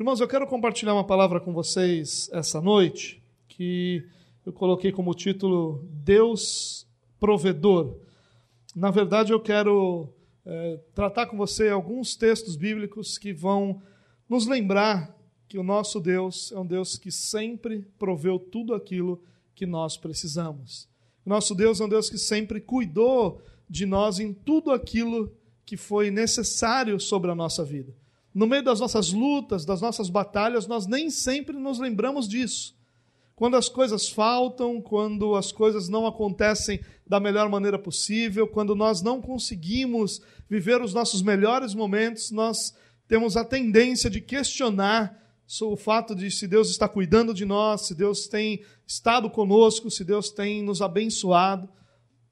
Irmãos, eu quero compartilhar uma palavra com vocês essa noite, que eu coloquei como título Deus Provedor. Na verdade, eu quero é, tratar com você alguns textos bíblicos que vão nos lembrar que o nosso Deus é um Deus que sempre proveu tudo aquilo que nós precisamos. Nosso Deus é um Deus que sempre cuidou de nós em tudo aquilo que foi necessário sobre a nossa vida. No meio das nossas lutas, das nossas batalhas, nós nem sempre nos lembramos disso. Quando as coisas faltam, quando as coisas não acontecem da melhor maneira possível, quando nós não conseguimos viver os nossos melhores momentos, nós temos a tendência de questionar o fato de se Deus está cuidando de nós, se Deus tem estado conosco, se Deus tem nos abençoado.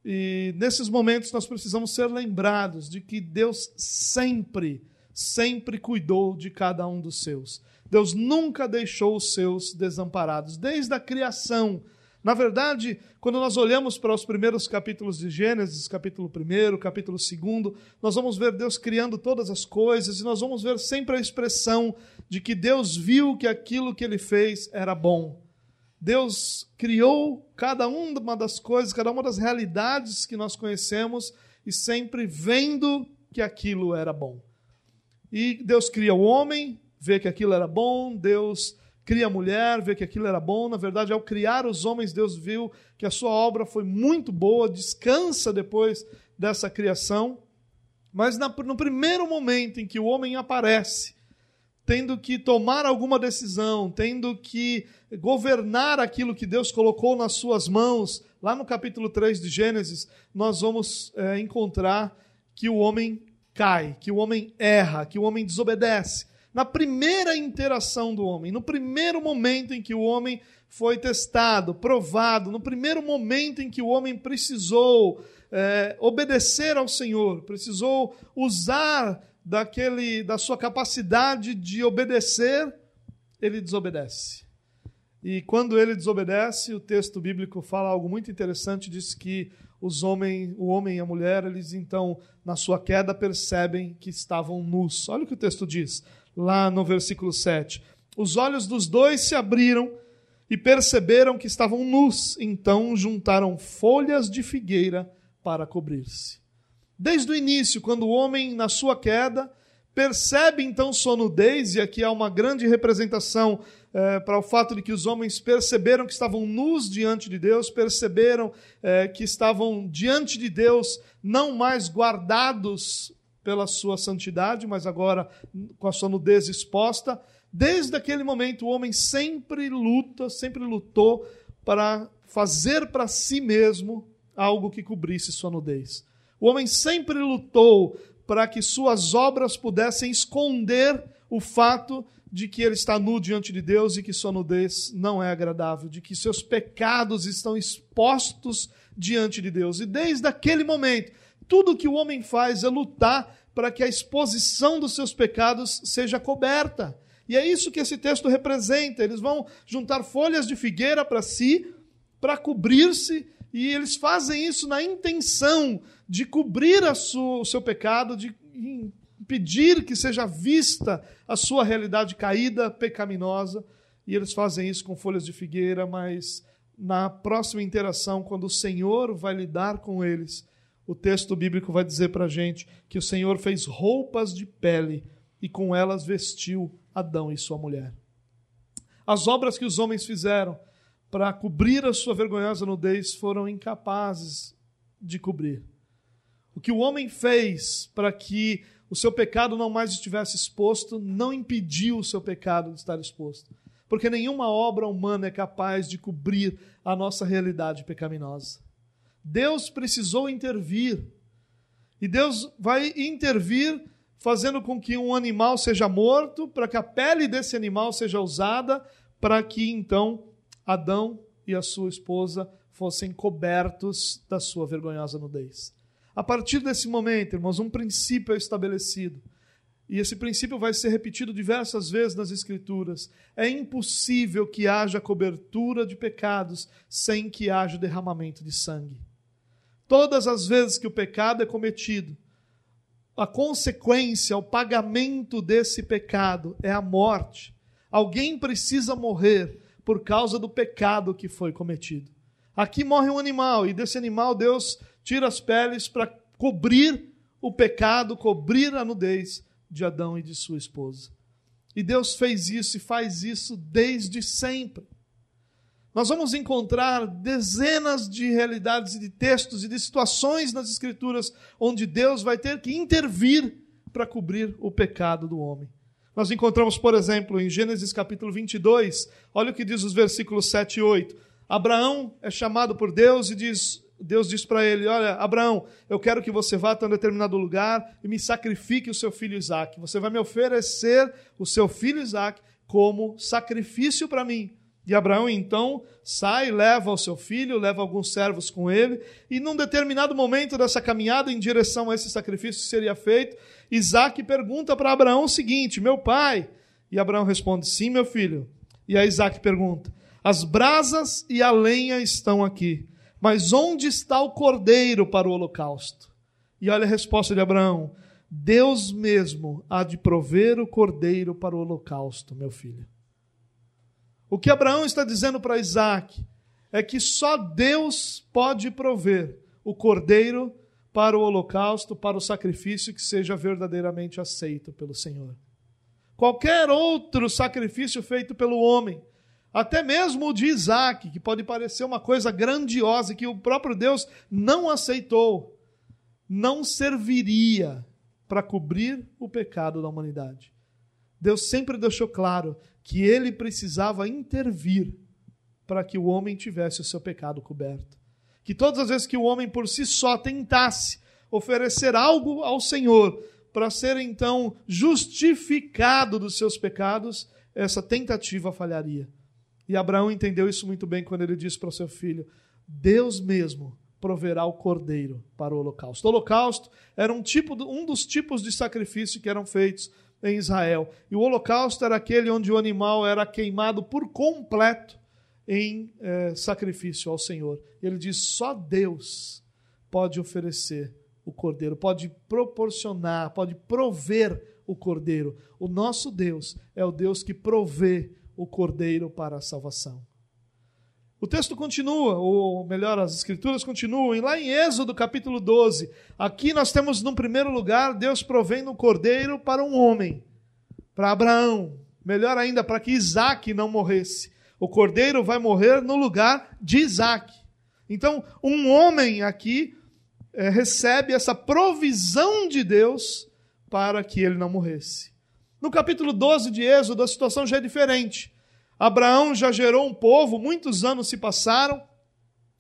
E nesses momentos nós precisamos ser lembrados de que Deus sempre sempre cuidou de cada um dos seus. Deus nunca deixou os seus desamparados, desde a criação. Na verdade, quando nós olhamos para os primeiros capítulos de Gênesis, capítulo 1, capítulo 2, nós vamos ver Deus criando todas as coisas e nós vamos ver sempre a expressão de que Deus viu que aquilo que ele fez era bom. Deus criou cada uma das coisas, cada uma das realidades que nós conhecemos e sempre vendo que aquilo era bom. E Deus cria o homem, vê que aquilo era bom, Deus cria a mulher, vê que aquilo era bom. Na verdade, ao criar os homens, Deus viu que a sua obra foi muito boa, descansa depois dessa criação. Mas no primeiro momento em que o homem aparece, tendo que tomar alguma decisão, tendo que governar aquilo que Deus colocou nas suas mãos, lá no capítulo 3 de Gênesis, nós vamos é, encontrar que o homem cai, que o homem erra, que o homem desobedece. Na primeira interação do homem, no primeiro momento em que o homem foi testado, provado, no primeiro momento em que o homem precisou é, obedecer ao Senhor, precisou usar daquele da sua capacidade de obedecer, ele desobedece. E quando ele desobedece, o texto bíblico fala algo muito interessante, diz que os homens, o homem e a mulher, eles então, na sua queda, percebem que estavam nus. Olha o que o texto diz, lá no versículo 7. Os olhos dos dois se abriram e perceberam que estavam nus, então juntaram folhas de figueira para cobrir-se. Desde o início, quando o homem, na sua queda, percebe então sua nudez, e aqui há uma grande representação é, para o fato de que os homens perceberam que estavam nus diante de Deus, perceberam é, que estavam diante de Deus não mais guardados pela sua santidade, mas agora com a sua nudez exposta. Desde aquele momento, o homem sempre luta, sempre lutou para fazer para si mesmo algo que cobrisse sua nudez. O homem sempre lutou para que suas obras pudessem esconder o fato de que ele está nu diante de Deus e que sua nudez não é agradável, de que seus pecados estão expostos diante de Deus. E desde aquele momento, tudo que o homem faz é lutar para que a exposição dos seus pecados seja coberta. E é isso que esse texto representa. Eles vão juntar folhas de figueira para si, para cobrir-se, e eles fazem isso na intenção de cobrir sua, o seu pecado, de impedir que seja vista a sua realidade caída, pecaminosa, e eles fazem isso com folhas de figueira, mas na próxima interação, quando o Senhor vai lidar com eles, o texto bíblico vai dizer para a gente que o Senhor fez roupas de pele e com elas vestiu Adão e sua mulher. As obras que os homens fizeram para cobrir a sua vergonhosa nudez foram incapazes de cobrir. O que o homem fez para que o seu pecado não mais estivesse exposto, não impediu o seu pecado de estar exposto. Porque nenhuma obra humana é capaz de cobrir a nossa realidade pecaminosa. Deus precisou intervir. E Deus vai intervir fazendo com que um animal seja morto, para que a pele desse animal seja usada, para que então Adão e a sua esposa fossem cobertos da sua vergonhosa nudez. A partir desse momento, irmãos, um princípio é estabelecido. E esse princípio vai ser repetido diversas vezes nas Escrituras. É impossível que haja cobertura de pecados sem que haja derramamento de sangue. Todas as vezes que o pecado é cometido, a consequência, o pagamento desse pecado é a morte. Alguém precisa morrer por causa do pecado que foi cometido. Aqui morre um animal, e desse animal Deus tira as peles para cobrir o pecado, cobrir a nudez de Adão e de sua esposa. E Deus fez isso e faz isso desde sempre. Nós vamos encontrar dezenas de realidades e de textos e de situações nas Escrituras onde Deus vai ter que intervir para cobrir o pecado do homem. Nós encontramos, por exemplo, em Gênesis capítulo 22, olha o que diz os versículos 7 e 8. Abraão é chamado por Deus e diz: Deus diz para ele: Olha, Abraão, eu quero que você vá até um determinado lugar e me sacrifique o seu filho Isaac. Você vai me oferecer o seu filho Isaac como sacrifício para mim. E Abraão então sai, leva o seu filho, leva alguns servos com ele, e num determinado momento dessa caminhada em direção a esse sacrifício que seria feito, Isaac pergunta para Abraão o seguinte: Meu pai. E Abraão responde: Sim, meu filho. E aí Isaac pergunta: As brasas e a lenha estão aqui, mas onde está o cordeiro para o holocausto? E olha a resposta de Abraão: Deus mesmo há de prover o cordeiro para o holocausto, meu filho. O que Abraão está dizendo para Isaac é que só Deus pode prover o cordeiro para o holocausto, para o sacrifício que seja verdadeiramente aceito pelo Senhor. Qualquer outro sacrifício feito pelo homem, até mesmo o de Isaac, que pode parecer uma coisa grandiosa que o próprio Deus não aceitou, não serviria para cobrir o pecado da humanidade. Deus sempre deixou claro que ele precisava intervir para que o homem tivesse o seu pecado coberto. Que todas as vezes que o homem por si só tentasse oferecer algo ao Senhor para ser então justificado dos seus pecados, essa tentativa falharia. E Abraão entendeu isso muito bem quando ele disse para o seu filho: Deus mesmo proverá o cordeiro para o holocausto. O holocausto era um, tipo, um dos tipos de sacrifício que eram feitos em Israel. E o holocausto era aquele onde o animal era queimado por completo em eh, sacrifício ao Senhor. Ele diz: só Deus pode oferecer o cordeiro, pode proporcionar, pode prover o cordeiro. O nosso Deus é o Deus que provê o cordeiro para a salvação. O texto continua, ou melhor, as escrituras continuam, e lá em Êxodo capítulo 12, aqui nós temos, no primeiro lugar, Deus provendo um cordeiro para um homem, para Abraão, melhor ainda, para que Isaac não morresse. O cordeiro vai morrer no lugar de Isaac. Então, um homem aqui é, recebe essa provisão de Deus para que ele não morresse. No capítulo 12 de Êxodo, a situação já é diferente. Abraão já gerou um povo, muitos anos se passaram.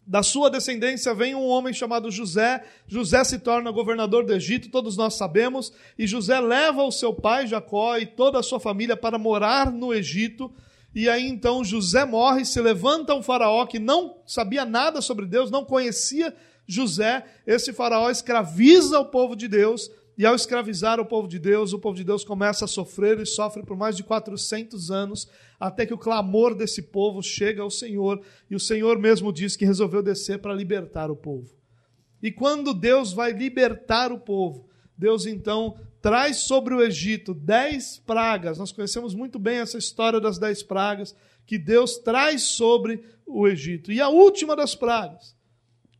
Da sua descendência vem um homem chamado José. José se torna governador do Egito, todos nós sabemos. E José leva o seu pai Jacó e toda a sua família para morar no Egito. E aí então José morre, se levanta um faraó que não sabia nada sobre Deus, não conhecia José. Esse faraó escraviza o povo de Deus e ao escravizar o povo de Deus, o povo de Deus começa a sofrer e sofre por mais de 400 anos, até que o clamor desse povo chega ao Senhor, e o Senhor mesmo diz que resolveu descer para libertar o povo. E quando Deus vai libertar o povo, Deus então traz sobre o Egito dez pragas. Nós conhecemos muito bem essa história das dez pragas que Deus traz sobre o Egito. E a última das pragas,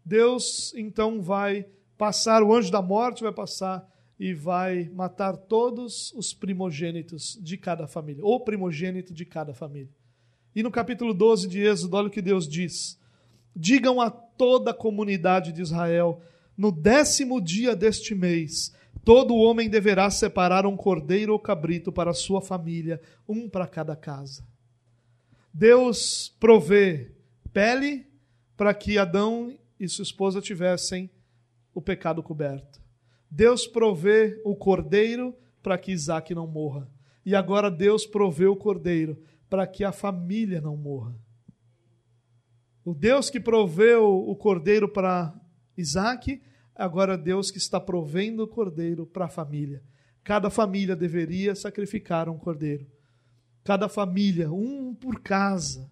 Deus então vai passar, o anjo da morte vai passar e vai matar todos os primogênitos de cada família, ou primogênito de cada família. E no capítulo 12 de Êxodo, olha o que Deus diz: Digam a toda a comunidade de Israel, no décimo dia deste mês, todo homem deverá separar um cordeiro ou cabrito para sua família, um para cada casa. Deus provê pele para que Adão e sua esposa tivessem o pecado coberto. Deus provê o cordeiro para que Isaac não morra. E agora Deus provê o cordeiro para que a família não morra. O Deus que proveu o cordeiro para Isaac, agora Deus que está provendo o cordeiro para a família. Cada família deveria sacrificar um cordeiro. Cada família, um por casa.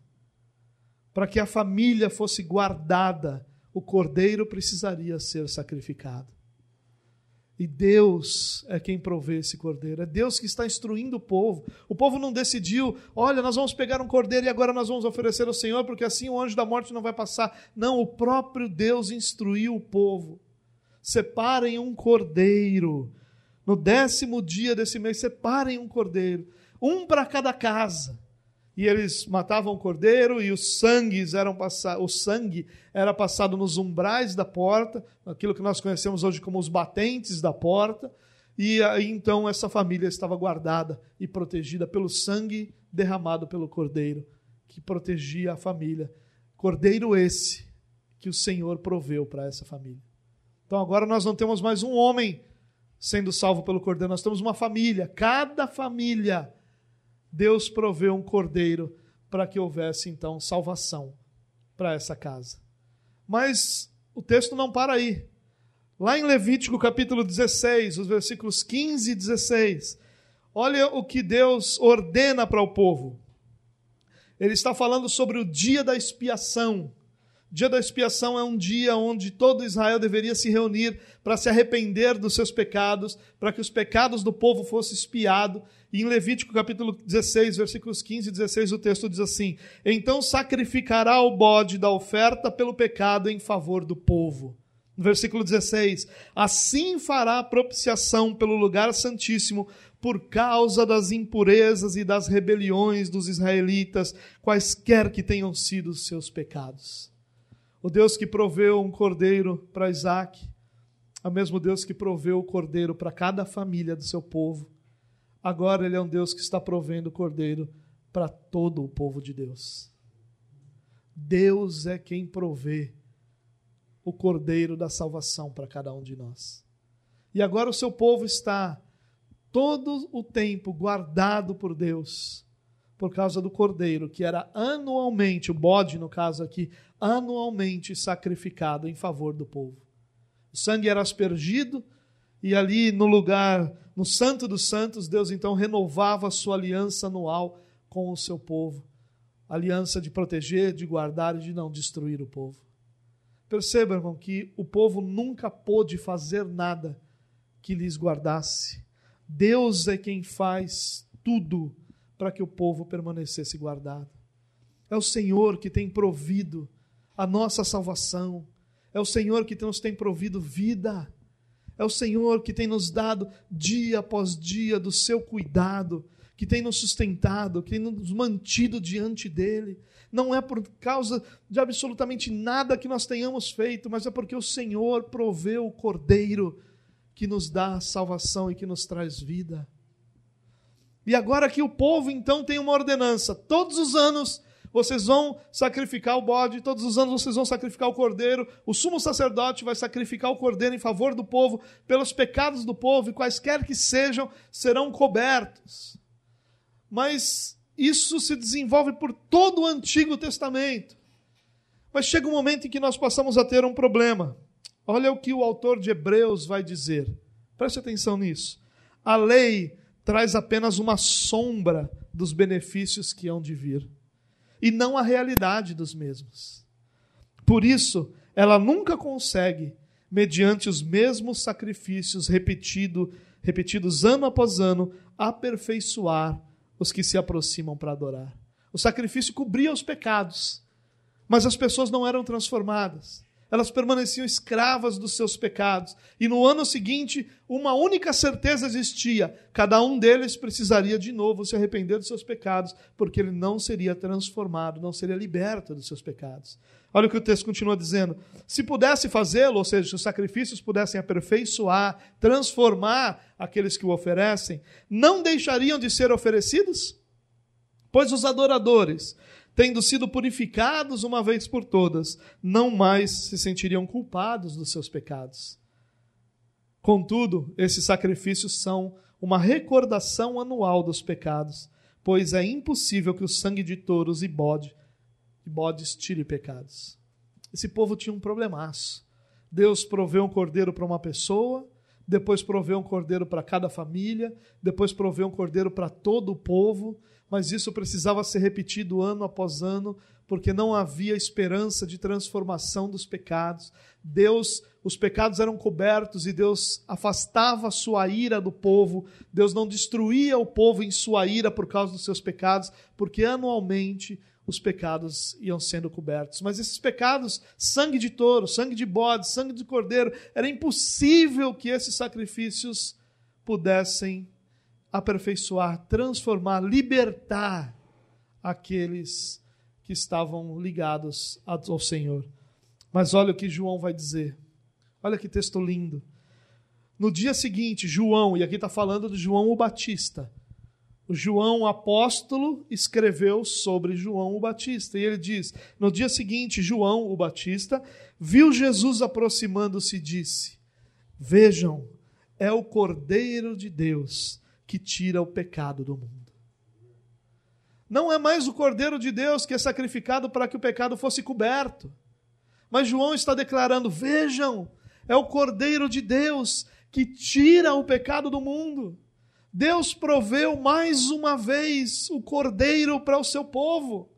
Para que a família fosse guardada, o cordeiro precisaria ser sacrificado. E Deus é quem provê esse cordeiro. É Deus que está instruindo o povo. O povo não decidiu, olha, nós vamos pegar um cordeiro e agora nós vamos oferecer ao Senhor, porque assim o anjo da morte não vai passar. Não, o próprio Deus instruiu o povo. Separem um cordeiro. No décimo dia desse mês, separem um cordeiro. Um para cada casa e eles matavam o cordeiro e os sangues eram o sangue era passado nos umbrais da porta, aquilo que nós conhecemos hoje como os batentes da porta, e aí então essa família estava guardada e protegida pelo sangue derramado pelo cordeiro, que protegia a família. Cordeiro esse que o Senhor proveu para essa família. Então agora nós não temos mais um homem sendo salvo pelo cordeiro, nós temos uma família, cada família Deus proveu um cordeiro para que houvesse então salvação para essa casa. Mas o texto não para aí. Lá em Levítico capítulo 16, os versículos 15 e 16, olha o que Deus ordena para o povo. Ele está falando sobre o dia da expiação. Dia da expiação é um dia onde todo Israel deveria se reunir para se arrepender dos seus pecados, para que os pecados do povo fossem expiados e em Levítico capítulo 16, versículos 15 e 16, o texto diz assim: Então sacrificará o bode da oferta pelo pecado em favor do povo. No versículo 16: Assim fará propiciação pelo lugar santíssimo por causa das impurezas e das rebeliões dos israelitas, quaisquer que tenham sido os seus pecados. O Deus que proveu um cordeiro para Isaac, é o mesmo Deus que proveu o cordeiro para cada família do seu povo Agora Ele é um Deus que está provendo o cordeiro para todo o povo de Deus. Deus é quem provê o cordeiro da salvação para cada um de nós. E agora o seu povo está todo o tempo guardado por Deus, por causa do cordeiro, que era anualmente, o bode no caso aqui, anualmente sacrificado em favor do povo. O sangue era aspergido e ali no lugar, no Santo dos Santos, Deus então renovava a sua aliança anual com o seu povo. Aliança de proteger, de guardar e de não destruir o povo. Perceba, irmão, que o povo nunca pôde fazer nada que lhes guardasse. Deus é quem faz tudo para que o povo permanecesse guardado. É o Senhor que tem provido a nossa salvação. É o Senhor que nos tem provido vida. É o Senhor que tem nos dado dia após dia do seu cuidado, que tem nos sustentado, que tem nos mantido diante dele. Não é por causa de absolutamente nada que nós tenhamos feito, mas é porque o Senhor proveu o Cordeiro que nos dá salvação e que nos traz vida. E agora que o povo então tem uma ordenança, todos os anos vocês vão sacrificar o bode, todos os anos vocês vão sacrificar o cordeiro. O sumo sacerdote vai sacrificar o cordeiro em favor do povo, pelos pecados do povo, e quaisquer que sejam, serão cobertos. Mas isso se desenvolve por todo o Antigo Testamento. Mas chega um momento em que nós passamos a ter um problema. Olha o que o autor de Hebreus vai dizer. Preste atenção nisso. A lei traz apenas uma sombra dos benefícios que hão de vir e não a realidade dos mesmos. Por isso, ela nunca consegue, mediante os mesmos sacrifícios repetido, repetidos ano após ano, aperfeiçoar os que se aproximam para adorar. O sacrifício cobria os pecados, mas as pessoas não eram transformadas elas permaneciam escravas dos seus pecados. E no ano seguinte, uma única certeza existia: cada um deles precisaria de novo se arrepender dos seus pecados, porque ele não seria transformado, não seria liberto dos seus pecados. Olha o que o texto continua dizendo: se pudesse fazê-lo, ou seja, se os sacrifícios pudessem aperfeiçoar, transformar aqueles que o oferecem, não deixariam de ser oferecidos? Pois os adoradores tendo sido purificados uma vez por todas, não mais se sentiriam culpados dos seus pecados. Contudo, esses sacrifícios são uma recordação anual dos pecados, pois é impossível que o sangue de touros e bode, e bodes tire pecados. Esse povo tinha um problemaço. Deus proveu um cordeiro para uma pessoa, depois proveu um cordeiro para cada família, depois proveu um cordeiro para todo o povo, mas isso precisava ser repetido ano após ano, porque não havia esperança de transformação dos pecados. Deus, os pecados eram cobertos e Deus afastava a sua ira do povo. Deus não destruía o povo em sua ira por causa dos seus pecados, porque anualmente os pecados iam sendo cobertos. Mas esses pecados, sangue de touro, sangue de bode, sangue de cordeiro, era impossível que esses sacrifícios pudessem aperfeiçoar, transformar, libertar aqueles que estavam ligados ao Senhor. Mas olha o que João vai dizer. Olha que texto lindo. No dia seguinte, João, e aqui está falando de João o Batista, João apóstolo escreveu sobre João o Batista. E ele diz: No dia seguinte, João o Batista viu Jesus aproximando-se e disse: Vejam, é o Cordeiro de Deus que tira o pecado do mundo. Não é mais o Cordeiro de Deus que é sacrificado para que o pecado fosse coberto. Mas João está declarando: Vejam, é o Cordeiro de Deus que tira o pecado do mundo. Deus proveu mais uma vez o cordeiro para o seu povo.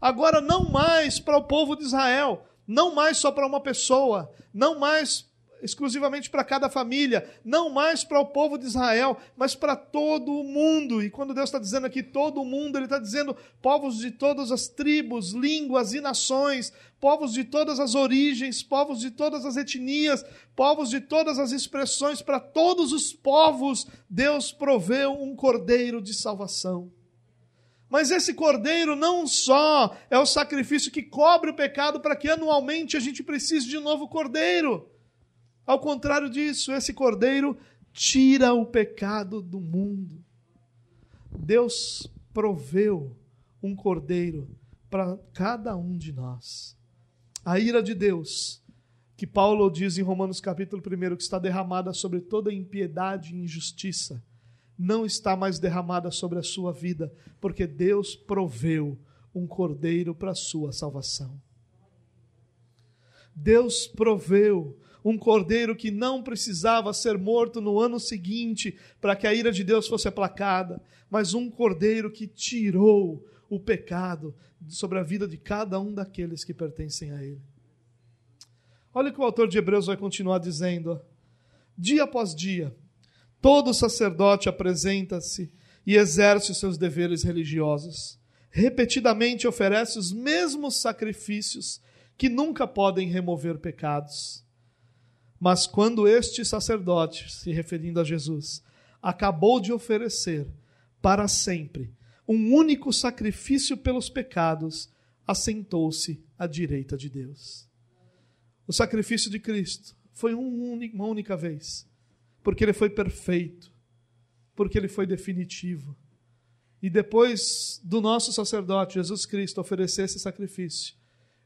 Agora, não mais para o povo de Israel, não mais só para uma pessoa, não mais exclusivamente para cada família, não mais para o povo de Israel, mas para todo o mundo. E quando Deus está dizendo aqui todo o mundo, Ele está dizendo povos de todas as tribos, línguas e nações, povos de todas as origens, povos de todas as etnias, povos de todas as expressões, para todos os povos, Deus proveu um cordeiro de salvação. Mas esse cordeiro não só é o sacrifício que cobre o pecado para que anualmente a gente precise de um novo cordeiro. Ao contrário disso, esse cordeiro tira o pecado do mundo. Deus proveu um cordeiro para cada um de nós. A ira de Deus, que Paulo diz em Romanos capítulo 1 que está derramada sobre toda impiedade e injustiça, não está mais derramada sobre a sua vida, porque Deus proveu um cordeiro para a sua salvação. Deus proveu um cordeiro que não precisava ser morto no ano seguinte para que a ira de Deus fosse aplacada, mas um cordeiro que tirou o pecado sobre a vida de cada um daqueles que pertencem a Ele. Olha o que o autor de Hebreus vai continuar dizendo. Dia após dia, todo sacerdote apresenta-se e exerce os seus deveres religiosos. Repetidamente oferece os mesmos sacrifícios que nunca podem remover pecados. Mas quando este sacerdote, se referindo a Jesus, acabou de oferecer para sempre um único sacrifício pelos pecados, assentou-se à direita de Deus. O sacrifício de Cristo foi uma única vez, porque ele foi perfeito, porque ele foi definitivo. E depois do nosso sacerdote, Jesus Cristo, oferecer esse sacrifício,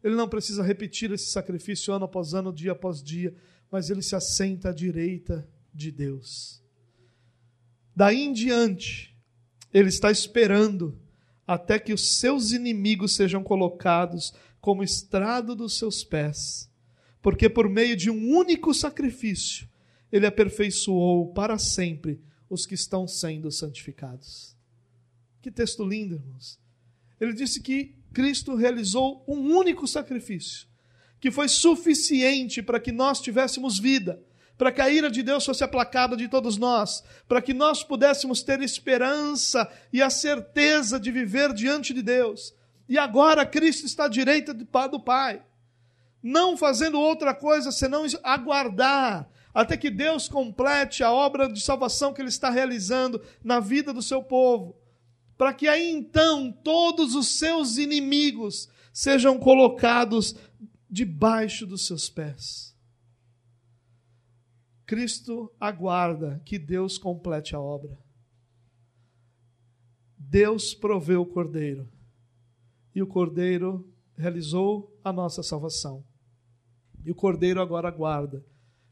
ele não precisa repetir esse sacrifício ano após ano, dia após dia, mas ele se assenta à direita de Deus. Daí em diante, ele está esperando até que os seus inimigos sejam colocados como estrado dos seus pés, porque por meio de um único sacrifício, ele aperfeiçoou para sempre os que estão sendo santificados. Que texto lindo, irmãos. Ele disse que Cristo realizou um único sacrifício que foi suficiente para que nós tivéssemos vida, para que a ira de Deus fosse aplacada de todos nós, para que nós pudéssemos ter esperança e a certeza de viver diante de Deus. E agora Cristo está à direita do Pai, não fazendo outra coisa senão aguardar até que Deus complete a obra de salvação que Ele está realizando na vida do seu povo, para que aí então todos os seus inimigos sejam colocados debaixo dos seus pés. Cristo aguarda que Deus complete a obra. Deus proveu o cordeiro e o cordeiro realizou a nossa salvação. E o cordeiro agora aguarda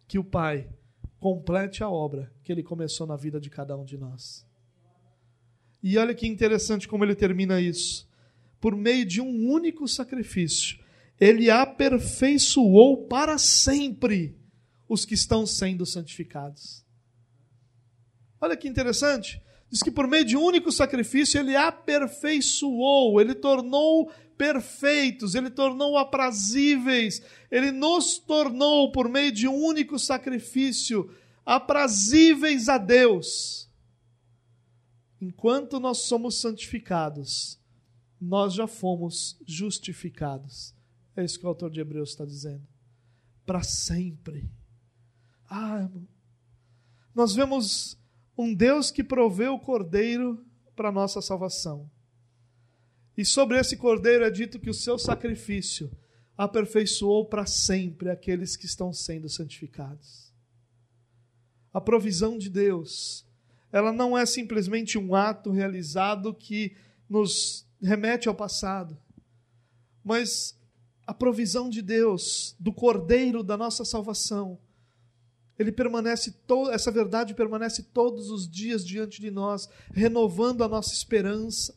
que o Pai complete a obra que ele começou na vida de cada um de nós. E olha que interessante como ele termina isso. Por meio de um único sacrifício, ele aperfeiçoou para sempre os que estão sendo santificados. Olha que interessante. Diz que por meio de um único sacrifício ele aperfeiçoou, ele tornou perfeitos, ele tornou aprazíveis, ele nos tornou por meio de um único sacrifício aprazíveis a Deus. Enquanto nós somos santificados, nós já fomos justificados. É isso que o autor de Hebreus está dizendo. Para sempre. Ah, irmão. Nós vemos um Deus que proveu o cordeiro para nossa salvação. E sobre esse cordeiro é dito que o seu sacrifício aperfeiçoou para sempre aqueles que estão sendo santificados. A provisão de Deus, ela não é simplesmente um ato realizado que nos remete ao passado, mas a provisão de Deus, do cordeiro da nossa salvação, ele permanece essa verdade permanece todos os dias diante de nós, renovando a nossa esperança,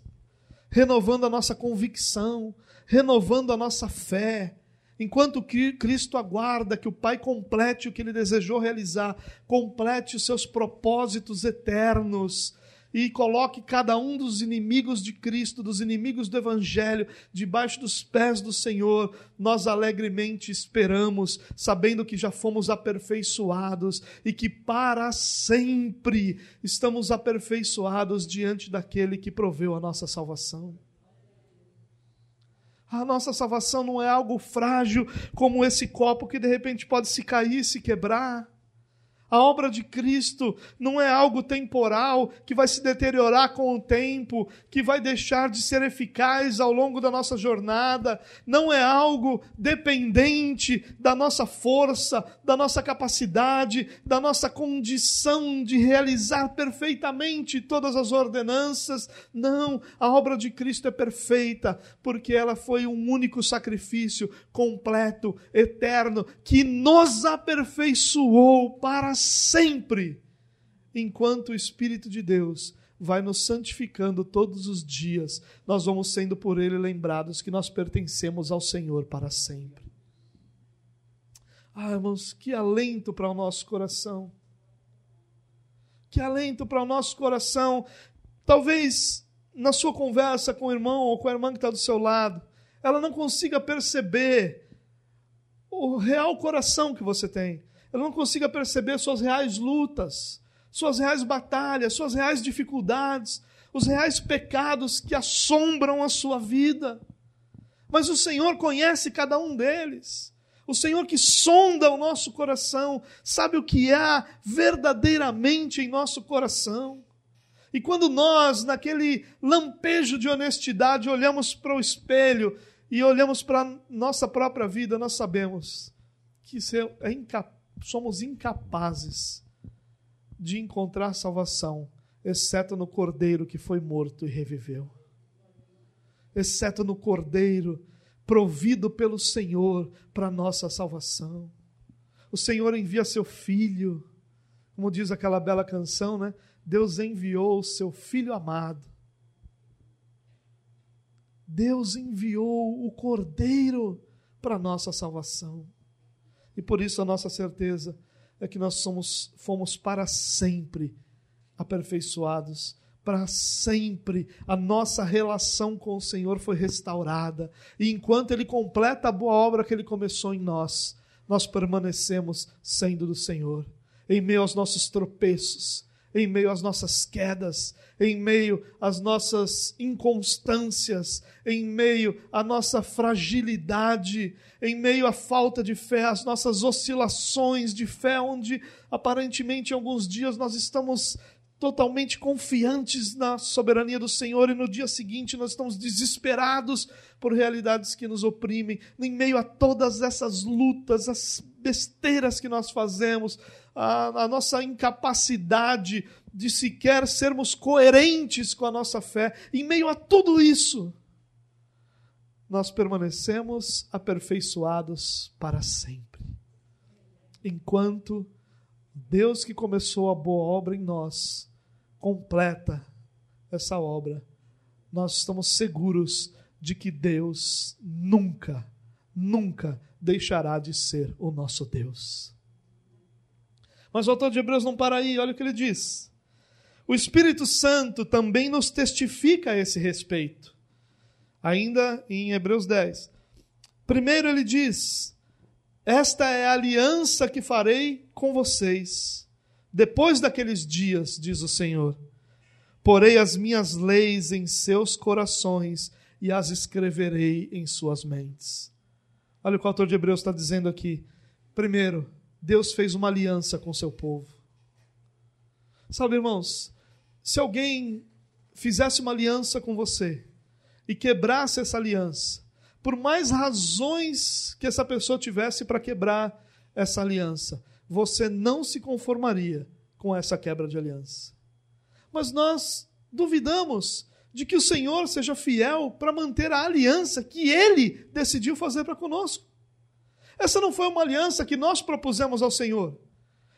renovando a nossa convicção, renovando a nossa fé. Enquanto Cristo aguarda que o Pai complete o que ele desejou realizar, complete os seus propósitos eternos, e coloque cada um dos inimigos de Cristo, dos inimigos do Evangelho, debaixo dos pés do Senhor, nós alegremente esperamos, sabendo que já fomos aperfeiçoados e que para sempre estamos aperfeiçoados diante daquele que proveu a nossa salvação. A nossa salvação não é algo frágil como esse copo que de repente pode se cair, se quebrar. A obra de Cristo não é algo temporal que vai se deteriorar com o tempo, que vai deixar de ser eficaz ao longo da nossa jornada. Não é algo dependente da nossa força, da nossa capacidade, da nossa condição de realizar perfeitamente todas as ordenanças. Não, a obra de Cristo é perfeita, porque ela foi um único sacrifício completo, eterno, que nos aperfeiçoou para sempre, enquanto o Espírito de Deus vai nos santificando todos os dias, nós vamos sendo por Ele lembrados que nós pertencemos ao Senhor para sempre. Ah, irmãos, que alento para o nosso coração. Que alento para o nosso coração. Talvez na sua conversa com o irmão ou com a irmã que está do seu lado, ela não consiga perceber o real coração que você tem ela não consiga perceber suas reais lutas, suas reais batalhas, suas reais dificuldades, os reais pecados que assombram a sua vida. Mas o Senhor conhece cada um deles. O Senhor que sonda o nosso coração, sabe o que há verdadeiramente em nosso coração. E quando nós, naquele lampejo de honestidade, olhamos para o espelho e olhamos para a nossa própria vida, nós sabemos que é incapaz somos incapazes de encontrar salvação, exceto no Cordeiro que foi morto e reviveu. Exceto no Cordeiro provido pelo Senhor para nossa salvação. O Senhor envia seu filho, como diz aquela bela canção, né? Deus enviou o seu filho amado. Deus enviou o Cordeiro para nossa salvação. E por isso a nossa certeza é que nós somos, fomos para sempre aperfeiçoados, para sempre a nossa relação com o Senhor foi restaurada. E enquanto Ele completa a boa obra que Ele começou em nós, nós permanecemos sendo do Senhor. Em meio aos nossos tropeços, em meio às nossas quedas, em meio às nossas inconstâncias, em meio à nossa fragilidade, em meio à falta de fé, às nossas oscilações de fé, onde aparentemente em alguns dias nós estamos totalmente confiantes na soberania do Senhor e no dia seguinte nós estamos desesperados por realidades que nos oprimem, em meio a todas essas lutas, as besteiras que nós fazemos, a, a nossa incapacidade de sequer sermos coerentes com a nossa fé, em meio a tudo isso, nós permanecemos aperfeiçoados para sempre. Enquanto Deus que começou a boa obra em nós, completa essa obra, nós estamos seguros de que Deus nunca, nunca deixará de ser o nosso Deus. Mas o autor de Hebreus não para aí, olha o que ele diz. O Espírito Santo também nos testifica a esse respeito. Ainda em Hebreus 10. Primeiro ele diz: Esta é a aliança que farei com vocês, depois daqueles dias, diz o Senhor. Porei as minhas leis em seus corações e as escreverei em suas mentes. Olha o que o autor de Hebreus está dizendo aqui. Primeiro, Deus fez uma aliança com seu povo. Sabe, irmãos, se alguém fizesse uma aliança com você e quebrasse essa aliança, por mais razões que essa pessoa tivesse para quebrar essa aliança, você não se conformaria com essa quebra de aliança. Mas nós duvidamos de que o Senhor seja fiel para manter a aliança que ele decidiu fazer para conosco. Essa não foi uma aliança que nós propusemos ao Senhor.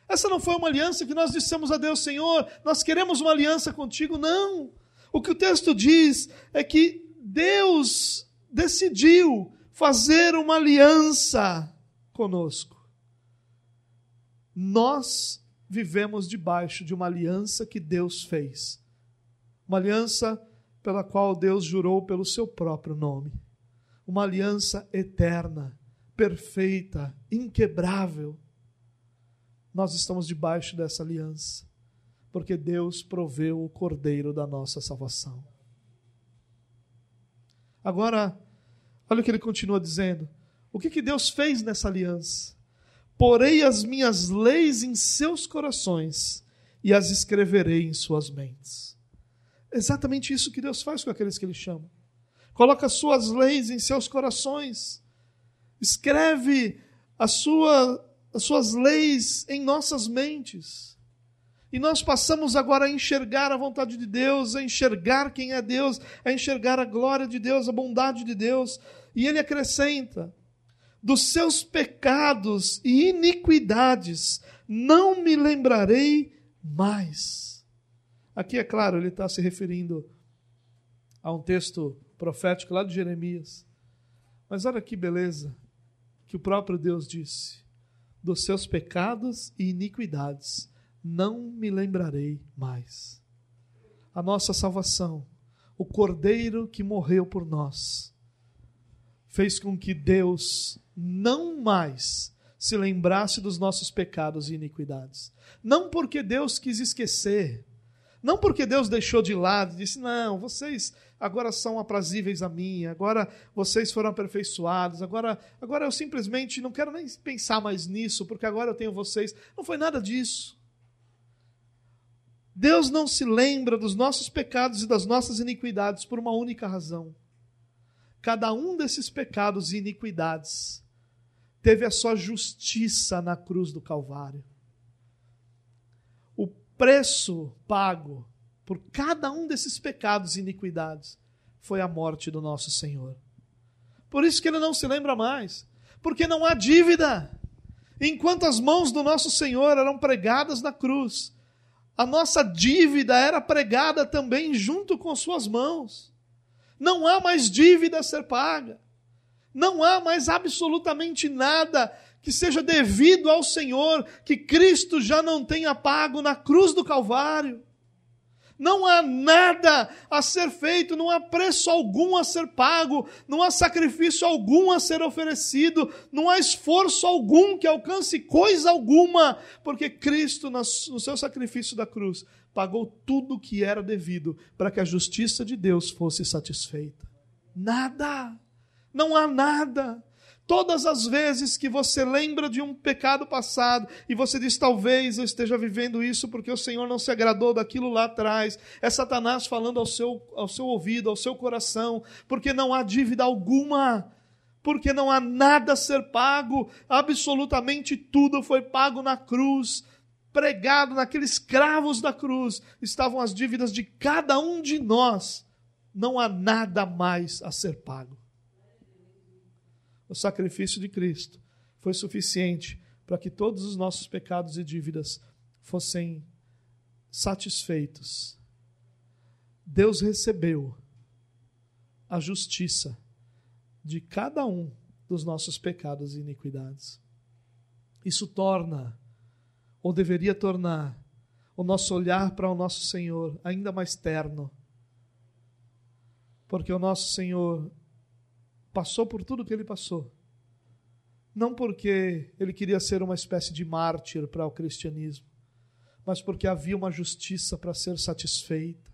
Essa não foi uma aliança que nós dissemos a Deus, Senhor, nós queremos uma aliança contigo. Não. O que o texto diz é que Deus decidiu fazer uma aliança conosco. Nós vivemos debaixo de uma aliança que Deus fez. Uma aliança pela qual Deus jurou pelo seu próprio nome. Uma aliança eterna perfeita, inquebrável. Nós estamos debaixo dessa aliança, porque Deus proveu o cordeiro da nossa salvação. Agora, olha o que ele continua dizendo. O que, que Deus fez nessa aliança? Porei as minhas leis em seus corações e as escreverei em suas mentes. Exatamente isso que Deus faz com aqueles que Ele chama. Coloca as suas leis em seus corações escreve a sua, as suas leis em nossas mentes. E nós passamos agora a enxergar a vontade de Deus, a enxergar quem é Deus, a enxergar a glória de Deus, a bondade de Deus. E ele acrescenta: dos seus pecados e iniquidades não me lembrarei mais. Aqui, é claro, ele está se referindo a um texto profético lá de Jeremias. Mas olha que beleza que o próprio Deus disse: dos seus pecados e iniquidades não me lembrarei mais. A nossa salvação, o Cordeiro que morreu por nós, fez com que Deus não mais se lembrasse dos nossos pecados e iniquidades. Não porque Deus quis esquecer, não porque Deus deixou de lado e disse: não, vocês agora são aprazíveis a mim, agora vocês foram aperfeiçoados, agora, agora eu simplesmente não quero nem pensar mais nisso, porque agora eu tenho vocês. Não foi nada disso. Deus não se lembra dos nossos pecados e das nossas iniquidades por uma única razão. Cada um desses pecados e iniquidades teve a sua justiça na cruz do Calvário preço pago por cada um desses pecados e iniquidades foi a morte do nosso Senhor. Por isso que ele não se lembra mais, porque não há dívida. Enquanto as mãos do nosso Senhor eram pregadas na cruz, a nossa dívida era pregada também junto com suas mãos. Não há mais dívida a ser paga. Não há mais absolutamente nada que seja devido ao Senhor, que Cristo já não tenha pago na cruz do Calvário. Não há nada a ser feito, não há preço algum a ser pago, não há sacrifício algum a ser oferecido, não há esforço algum que alcance coisa alguma, porque Cristo, no seu sacrifício da cruz, pagou tudo o que era devido para que a justiça de Deus fosse satisfeita. Nada, não há nada. Todas as vezes que você lembra de um pecado passado e você diz, talvez eu esteja vivendo isso porque o Senhor não se agradou daquilo lá atrás, é Satanás falando ao seu, ao seu ouvido, ao seu coração, porque não há dívida alguma, porque não há nada a ser pago, absolutamente tudo foi pago na cruz, pregado naqueles cravos da cruz, estavam as dívidas de cada um de nós, não há nada mais a ser pago o sacrifício de Cristo foi suficiente para que todos os nossos pecados e dívidas fossem satisfeitos. Deus recebeu a justiça de cada um dos nossos pecados e iniquidades. Isso torna, ou deveria tornar, o nosso olhar para o nosso Senhor ainda mais terno. Porque o nosso Senhor passou por tudo que ele passou. Não porque ele queria ser uma espécie de mártir para o cristianismo, mas porque havia uma justiça para ser satisfeita.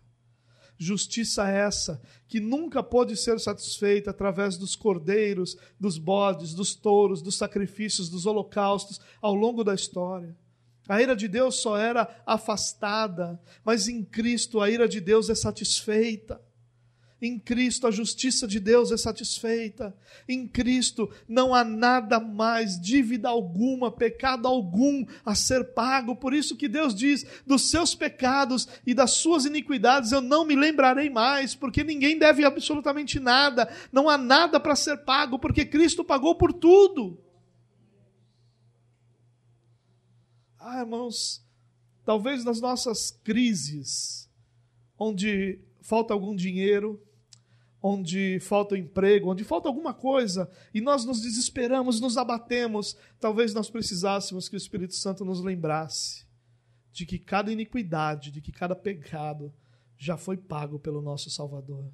Justiça essa que nunca pôde ser satisfeita através dos cordeiros, dos bodes, dos touros, dos sacrifícios, dos holocaustos ao longo da história. A ira de Deus só era afastada, mas em Cristo a ira de Deus é satisfeita. Em Cristo a justiça de Deus é satisfeita. Em Cristo não há nada mais, dívida alguma, pecado algum a ser pago. Por isso que Deus diz: dos seus pecados e das suas iniquidades eu não me lembrarei mais, porque ninguém deve absolutamente nada. Não há nada para ser pago, porque Cristo pagou por tudo. Ah, irmãos, talvez nas nossas crises, onde falta algum dinheiro, onde falta emprego, onde falta alguma coisa, e nós nos desesperamos, nos abatemos, talvez nós precisássemos que o Espírito Santo nos lembrasse de que cada iniquidade, de que cada pecado já foi pago pelo nosso Salvador.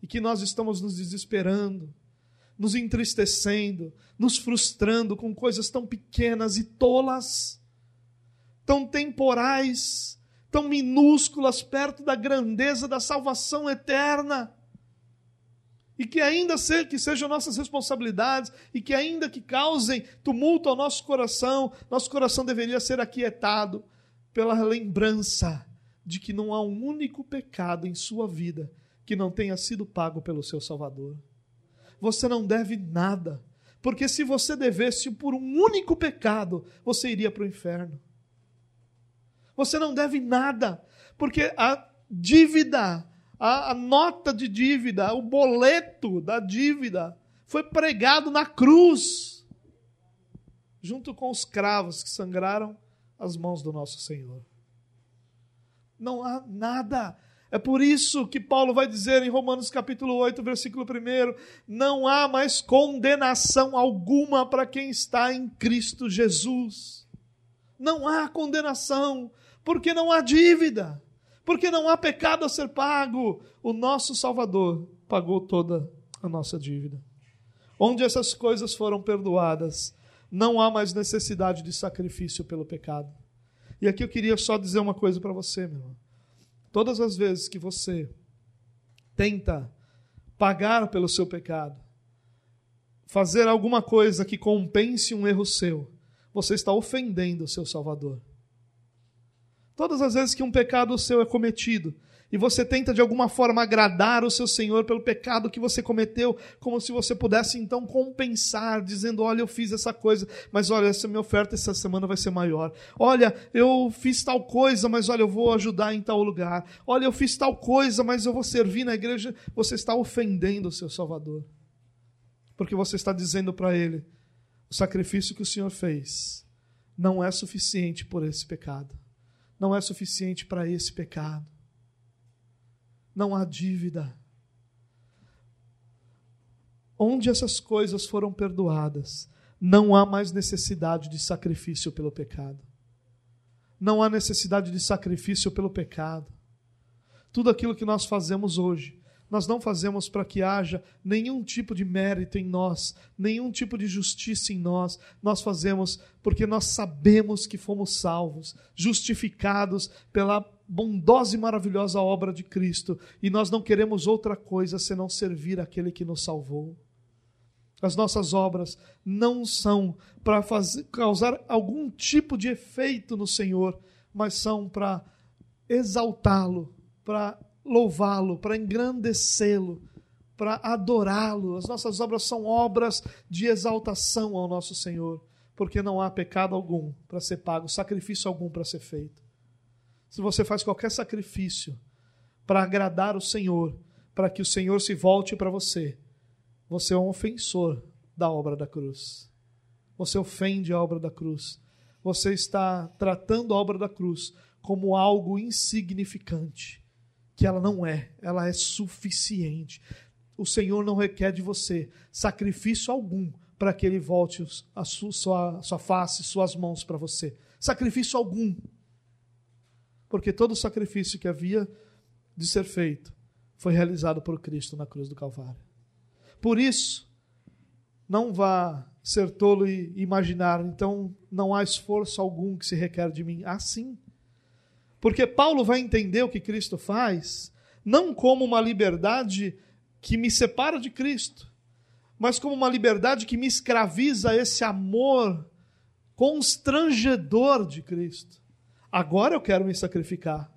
E que nós estamos nos desesperando, nos entristecendo, nos frustrando com coisas tão pequenas e tolas, tão temporais, tão minúsculas perto da grandeza da salvação eterna e que ainda se, que sejam nossas responsabilidades e que ainda que causem tumulto ao nosso coração, nosso coração deveria ser aquietado pela lembrança de que não há um único pecado em sua vida que não tenha sido pago pelo seu Salvador. Você não deve nada, porque se você devesse por um único pecado, você iria para o inferno. Você não deve nada, porque a dívida a, a nota de dívida, o boleto da dívida, foi pregado na cruz, junto com os cravos que sangraram as mãos do nosso Senhor. Não há nada. É por isso que Paulo vai dizer em Romanos capítulo 8, versículo 1: não há mais condenação alguma para quem está em Cristo Jesus. Não há condenação, porque não há dívida porque não há pecado a ser pago. O nosso Salvador pagou toda a nossa dívida. Onde essas coisas foram perdoadas, não há mais necessidade de sacrifício pelo pecado. E aqui eu queria só dizer uma coisa para você, meu irmão. Todas as vezes que você tenta pagar pelo seu pecado, fazer alguma coisa que compense um erro seu, você está ofendendo o seu Salvador. Todas as vezes que um pecado seu é cometido, e você tenta de alguma forma agradar o seu Senhor pelo pecado que você cometeu, como se você pudesse então compensar, dizendo: Olha, eu fiz essa coisa, mas olha, essa minha oferta essa semana vai ser maior. Olha, eu fiz tal coisa, mas olha, eu vou ajudar em tal lugar. Olha, eu fiz tal coisa, mas eu vou servir na igreja. Você está ofendendo o seu Salvador, porque você está dizendo para ele: o sacrifício que o Senhor fez não é suficiente por esse pecado não é suficiente para esse pecado. Não há dívida. Onde essas coisas foram perdoadas, não há mais necessidade de sacrifício pelo pecado. Não há necessidade de sacrifício pelo pecado. Tudo aquilo que nós fazemos hoje nós não fazemos para que haja nenhum tipo de mérito em nós, nenhum tipo de justiça em nós. Nós fazemos porque nós sabemos que fomos salvos, justificados pela bondosa e maravilhosa obra de Cristo, e nós não queremos outra coisa senão servir aquele que nos salvou. As nossas obras não são para causar algum tipo de efeito no Senhor, mas são para exaltá-lo, para louvá-lo, para engrandecê-lo, para adorá-lo. As nossas obras são obras de exaltação ao nosso Senhor, porque não há pecado algum para ser pago, sacrifício algum para ser feito. Se você faz qualquer sacrifício para agradar o Senhor, para que o Senhor se volte para você, você é um ofensor da obra da cruz. Você ofende a obra da cruz. Você está tratando a obra da cruz como algo insignificante que ela não é, ela é suficiente. O Senhor não requer de você sacrifício algum para que Ele volte a sua, sua, face, suas mãos para você. Sacrifício algum. Porque todo o sacrifício que havia de ser feito foi realizado por Cristo na cruz do Calvário. Por isso, não vá ser tolo e imaginar, então não há esforço algum que se requer de mim. Ah, sim. Porque Paulo vai entender o que Cristo faz, não como uma liberdade que me separa de Cristo, mas como uma liberdade que me escraviza a esse amor constrangedor de Cristo. Agora eu quero me sacrificar.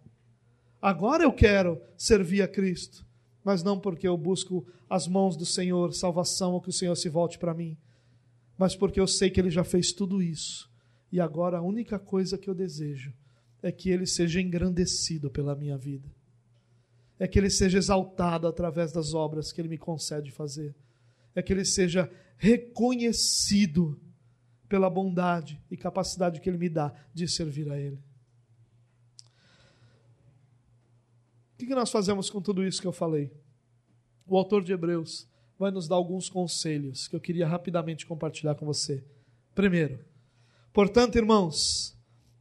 Agora eu quero servir a Cristo. Mas não porque eu busco as mãos do Senhor, salvação, ou que o Senhor se volte para mim. Mas porque eu sei que Ele já fez tudo isso. E agora a única coisa que eu desejo é que Ele seja engrandecido pela minha vida. É que Ele seja exaltado através das obras que Ele me concede fazer. É que Ele seja reconhecido pela bondade e capacidade que Ele me dá de servir a Ele. O que nós fazemos com tudo isso que eu falei? O autor de Hebreus vai nos dar alguns conselhos que eu queria rapidamente compartilhar com você. Primeiro, portanto, irmãos,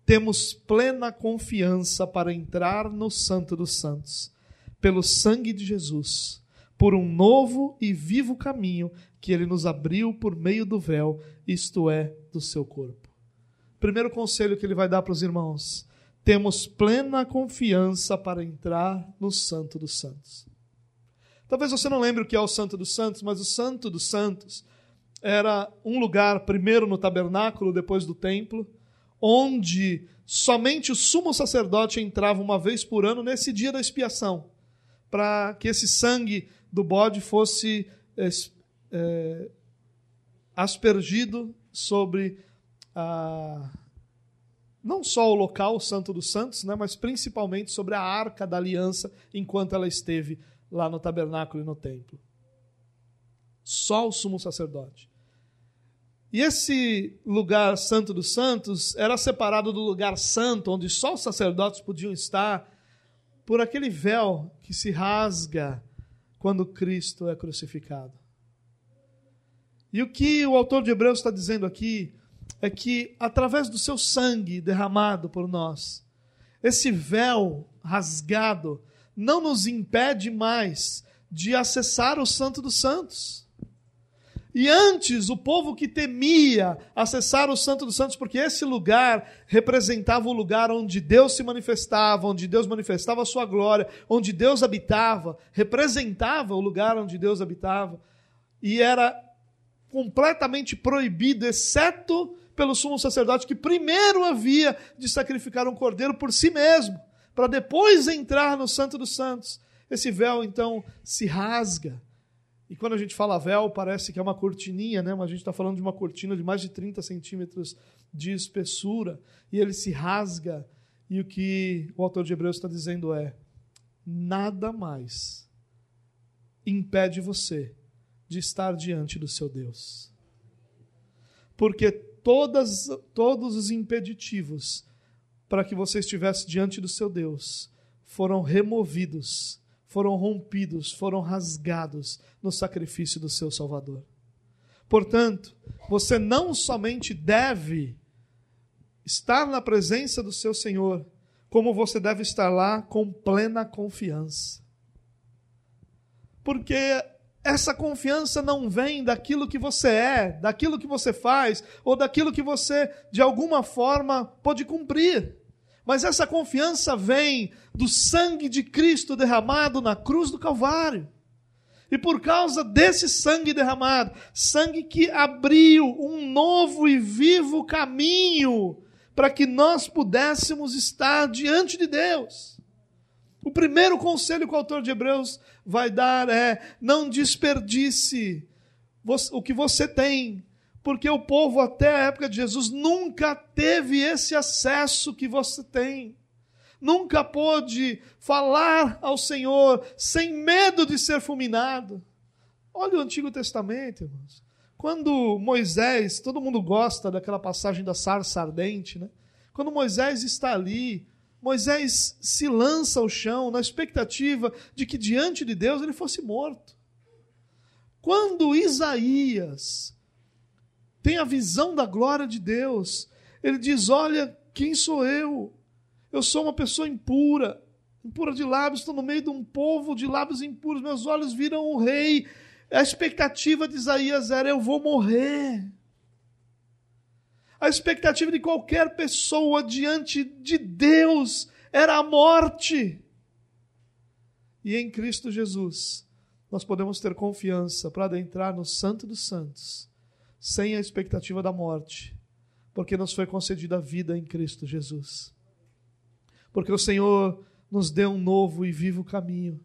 temos plena confiança para entrar no Santo dos Santos, pelo sangue de Jesus, por um novo e vivo caminho que ele nos abriu por meio do véu, isto é, do seu corpo. Primeiro conselho que ele vai dar para os irmãos: temos plena confiança para entrar no Santo dos Santos. Talvez você não lembre o que é o Santo dos Santos, mas o Santo dos Santos era um lugar, primeiro no tabernáculo, depois do templo, onde somente o sumo sacerdote entrava uma vez por ano nesse dia da expiação, para que esse sangue do bode fosse é, aspergido sobre a, não só o local o Santo dos Santos, né, mas principalmente sobre a arca da aliança enquanto ela esteve lá no tabernáculo e no templo. Só o sumo sacerdote. E esse lugar santo dos santos era separado do lugar santo, onde só os sacerdotes podiam estar, por aquele véu que se rasga quando Cristo é crucificado. E o que o autor de Hebreus está dizendo aqui é que, através do seu sangue derramado por nós, esse véu rasgado não nos impede mais de acessar o Santo dos Santos. E antes, o povo que temia acessar o Santo dos Santos, porque esse lugar representava o lugar onde Deus se manifestava, onde Deus manifestava a sua glória, onde Deus habitava, representava o lugar onde Deus habitava, e era completamente proibido, exceto pelo sumo sacerdote, que primeiro havia de sacrificar um cordeiro por si mesmo, para depois entrar no Santo dos Santos. Esse véu, então, se rasga. E quando a gente fala véu, parece que é uma cortininha, né? mas a gente está falando de uma cortina de mais de 30 centímetros de espessura, e ele se rasga. E o que o autor de Hebreus está dizendo é: nada mais impede você de estar diante do seu Deus. Porque todas, todos os impeditivos para que você estivesse diante do seu Deus foram removidos, foram rompidos, foram rasgados no sacrifício do seu Salvador. Portanto, você não somente deve estar na presença do seu Senhor, como você deve estar lá com plena confiança. Porque essa confiança não vem daquilo que você é, daquilo que você faz, ou daquilo que você, de alguma forma, pode cumprir. Mas essa confiança vem do sangue de Cristo derramado na cruz do Calvário. E por causa desse sangue derramado, sangue que abriu um novo e vivo caminho para que nós pudéssemos estar diante de Deus. O primeiro conselho que o autor de Hebreus vai dar é: não desperdice o que você tem, porque o povo até a época de Jesus nunca teve esse acesso que você tem. Nunca pôde falar ao Senhor sem medo de ser fulminado. Olha o Antigo Testamento, irmãos. Quando Moisés, todo mundo gosta daquela passagem da sarça ardente, né? Quando Moisés está ali, Moisés se lança ao chão na expectativa de que diante de Deus ele fosse morto. Quando Isaías tem a visão da glória de Deus, ele diz: Olha, quem sou eu? Eu sou uma pessoa impura, impura de lábios, estou no meio de um povo de lábios impuros, meus olhos viram o rei. A expectativa de Isaías era: eu vou morrer. A expectativa de qualquer pessoa diante de Deus era a morte. E em Cristo Jesus, nós podemos ter confiança para adentrar no Santo dos Santos, sem a expectativa da morte, porque nos foi concedida a vida em Cristo Jesus. Porque o Senhor nos deu um novo e vivo caminho,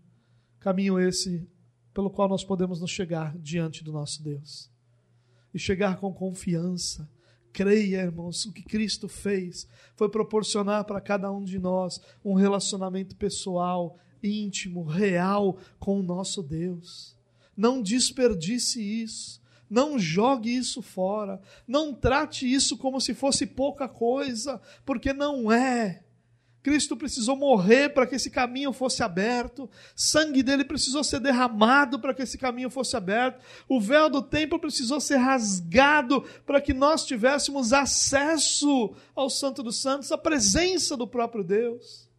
caminho esse pelo qual nós podemos nos chegar diante do nosso Deus. E chegar com confiança, Creia, irmãos, o que Cristo fez foi proporcionar para cada um de nós um relacionamento pessoal, íntimo, real com o nosso Deus. Não desperdice isso. Não jogue isso fora. Não trate isso como se fosse pouca coisa, porque não é. Cristo precisou morrer para que esse caminho fosse aberto, sangue dele precisou ser derramado para que esse caminho fosse aberto, o véu do templo precisou ser rasgado para que nós tivéssemos acesso ao Santo dos Santos, à presença do próprio Deus.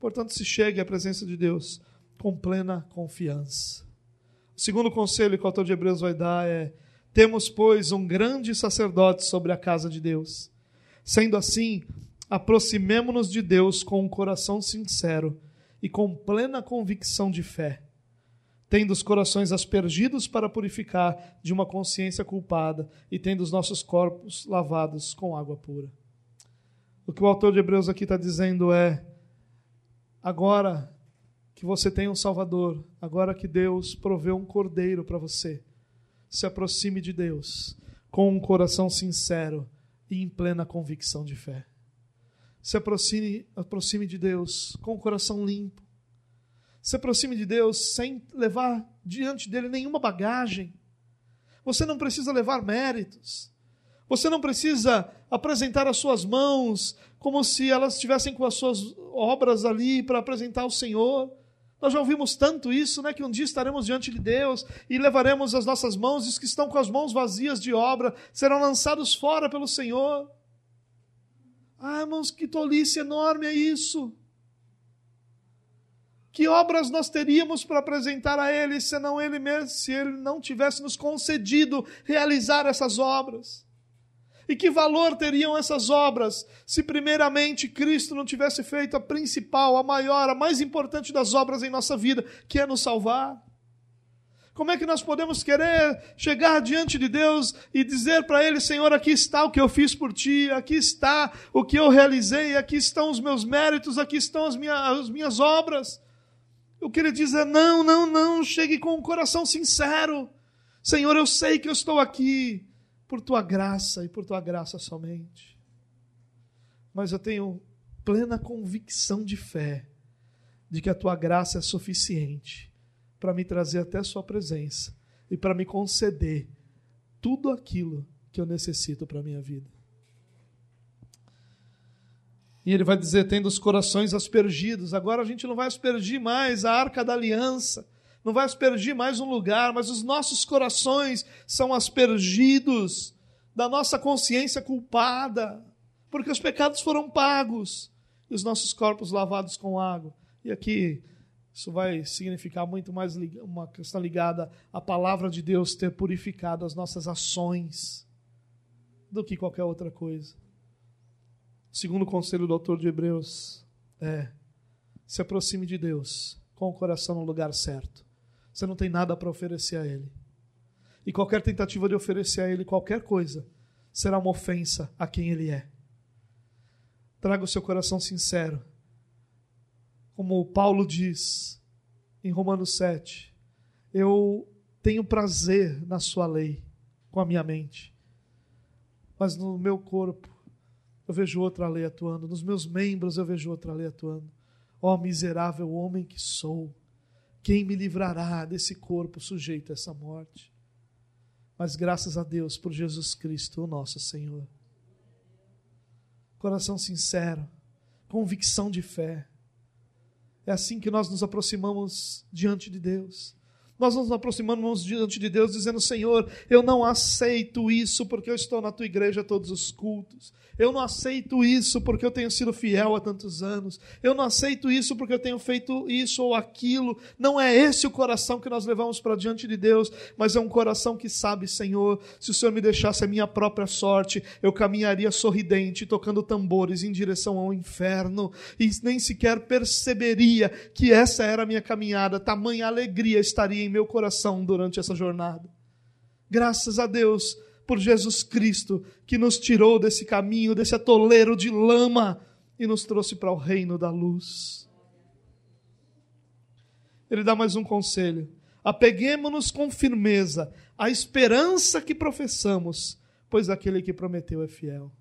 Portanto, se chegue à presença de Deus com plena confiança. O segundo conselho que o autor de Hebreus vai dar é: temos, pois, um grande sacerdote sobre a casa de Deus. Sendo assim, aproximemo-nos de Deus com um coração sincero e com plena convicção de fé, tendo os corações aspergidos para purificar de uma consciência culpada e tendo os nossos corpos lavados com água pura. O que o autor de Hebreus aqui está dizendo é: agora que você tem um Salvador, agora que Deus proveu um cordeiro para você, se aproxime de Deus com um coração sincero e em plena convicção de fé se aproxime, aproxime de Deus com o coração limpo. Se aproxime de Deus sem levar diante dele nenhuma bagagem. Você não precisa levar méritos. Você não precisa apresentar as suas mãos como se elas estivessem com as suas obras ali para apresentar ao Senhor. Nós já ouvimos tanto isso, né? Que um dia estaremos diante de Deus e levaremos as nossas mãos, e os que estão com as mãos vazias de obra serão lançados fora pelo Senhor. Ah, irmãos, que tolice enorme é isso. Que obras nós teríamos para apresentar a Ele, senão Ele mesmo, se Ele não tivesse nos concedido realizar essas obras? E que valor teriam essas obras se, primeiramente, Cristo não tivesse feito a principal, a maior, a mais importante das obras em nossa vida, que é nos salvar? Como é que nós podemos querer chegar diante de Deus e dizer para Ele: Senhor, aqui está o que eu fiz por ti, aqui está o que eu realizei, aqui estão os meus méritos, aqui estão as minhas, as minhas obras? O que ele diz é: não, não, não, chegue com um coração sincero. Senhor, eu sei que eu estou aqui por tua graça e por tua graça somente. Mas eu tenho plena convicção de fé de que a tua graça é suficiente para me trazer até Sua presença e para me conceder tudo aquilo que eu necessito para a minha vida. E ele vai dizer: tendo os corações aspergidos. Agora a gente não vai aspergir mais a arca da aliança, não vai aspergir mais um lugar, mas os nossos corações são aspergidos da nossa consciência culpada, porque os pecados foram pagos e os nossos corpos lavados com água. E aqui isso vai significar muito mais uma questão ligada à palavra de Deus ter purificado as nossas ações do que qualquer outra coisa. Segundo o conselho do autor de Hebreus, é se aproxime de Deus com o coração no lugar certo. Você não tem nada para oferecer a Ele. E qualquer tentativa de oferecer a Ele qualquer coisa será uma ofensa a quem Ele é. Traga o seu coração sincero como Paulo diz em Romanos 7, eu tenho prazer na sua lei com a minha mente, mas no meu corpo eu vejo outra lei atuando, nos meus membros eu vejo outra lei atuando. Ó oh, miserável homem que sou, quem me livrará desse corpo sujeito a essa morte? Mas graças a Deus por Jesus Cristo, o nosso Senhor. Coração sincero, convicção de fé é assim que nós nos aproximamos diante de Deus. Nós nos aproximamos diante de Deus dizendo: Senhor, eu não aceito isso porque eu estou na tua igreja todos os cultos. Eu não aceito isso porque eu tenho sido fiel há tantos anos. Eu não aceito isso porque eu tenho feito isso ou aquilo. Não é esse o coração que nós levamos para diante de Deus, mas é um coração que sabe, Senhor, se o Senhor me deixasse a minha própria sorte, eu caminharia sorridente, tocando tambores em direção ao inferno e nem sequer perceberia que essa era a minha caminhada. Tamanha alegria estaria em meu coração durante essa jornada. Graças a Deus por Jesus Cristo, que nos tirou desse caminho, desse atoleiro de lama e nos trouxe para o reino da luz. Ele dá mais um conselho: apeguemos-nos com firmeza à esperança que professamos, pois aquele que prometeu é fiel.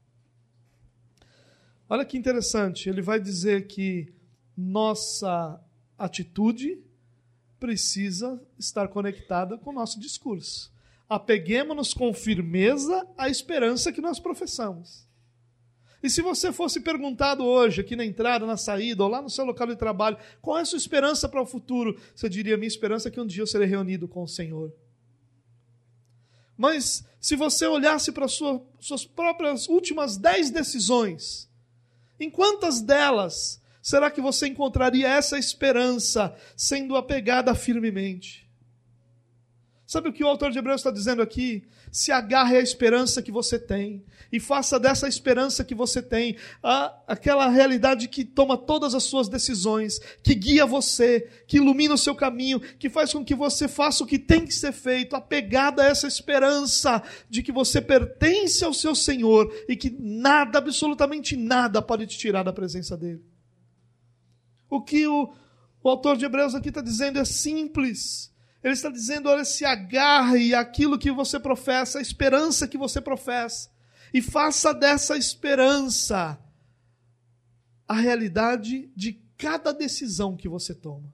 Olha que interessante, ele vai dizer que nossa atitude precisa estar conectada com o nosso discurso apeguemos-nos com firmeza à esperança que nós professamos. E se você fosse perguntado hoje, aqui na entrada, na saída, ou lá no seu local de trabalho, qual é a sua esperança para o futuro? Você diria: minha esperança é que um dia eu serei reunido com o Senhor. Mas se você olhasse para sua, suas próprias últimas dez decisões, em quantas delas será que você encontraria essa esperança sendo apegada firmemente? Sabe o que o autor de Hebreus está dizendo aqui? Se agarre à esperança que você tem e faça dessa esperança que você tem a, aquela realidade que toma todas as suas decisões, que guia você, que ilumina o seu caminho, que faz com que você faça o que tem que ser feito, apegada a essa esperança de que você pertence ao seu Senhor e que nada, absolutamente nada, pode te tirar da presença dele. O que o, o autor de Hebreus aqui está dizendo é simples ele está dizendo: olha, se agarre àquilo que você professa, a esperança que você professa, e faça dessa esperança a realidade de cada decisão que você toma.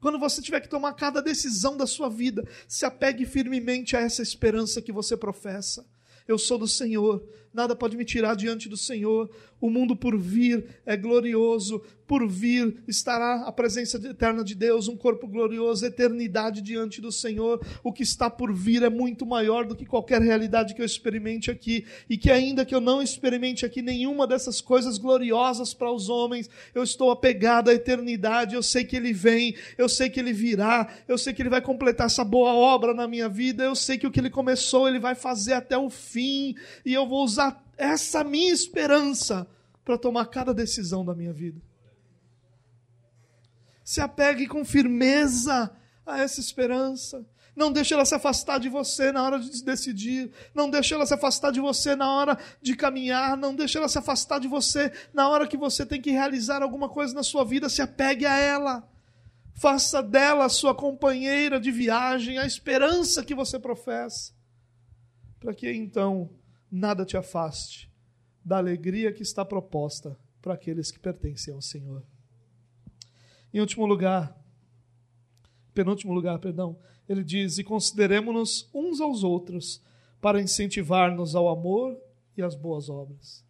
Quando você tiver que tomar cada decisão da sua vida, se apegue firmemente a essa esperança que você professa. Eu sou do Senhor, nada pode me tirar diante do Senhor. O mundo por vir é glorioso, por vir estará a presença eterna de Deus, um corpo glorioso, eternidade diante do Senhor. O que está por vir é muito maior do que qualquer realidade que eu experimente aqui, e que ainda que eu não experimente aqui nenhuma dessas coisas gloriosas para os homens, eu estou apegado à eternidade. Eu sei que Ele vem, eu sei que Ele virá, eu sei que Ele vai completar essa boa obra na minha vida, eu sei que o que Ele começou, Ele vai fazer até o fim, e eu vou usar essa minha esperança para tomar cada decisão da minha vida. Se apegue com firmeza a essa esperança. Não deixe ela se afastar de você na hora de decidir. Não deixe ela se afastar de você na hora de caminhar. Não deixe ela se afastar de você na hora que você tem que realizar alguma coisa na sua vida. Se apegue a ela. Faça dela sua companheira de viagem, a esperança que você professa. Para que então nada te afaste da alegria que está proposta para aqueles que pertencem ao Senhor. Em último lugar, penúltimo lugar, perdão, ele diz: "E consideremos-nos uns aos outros para incentivar-nos ao amor e às boas obras."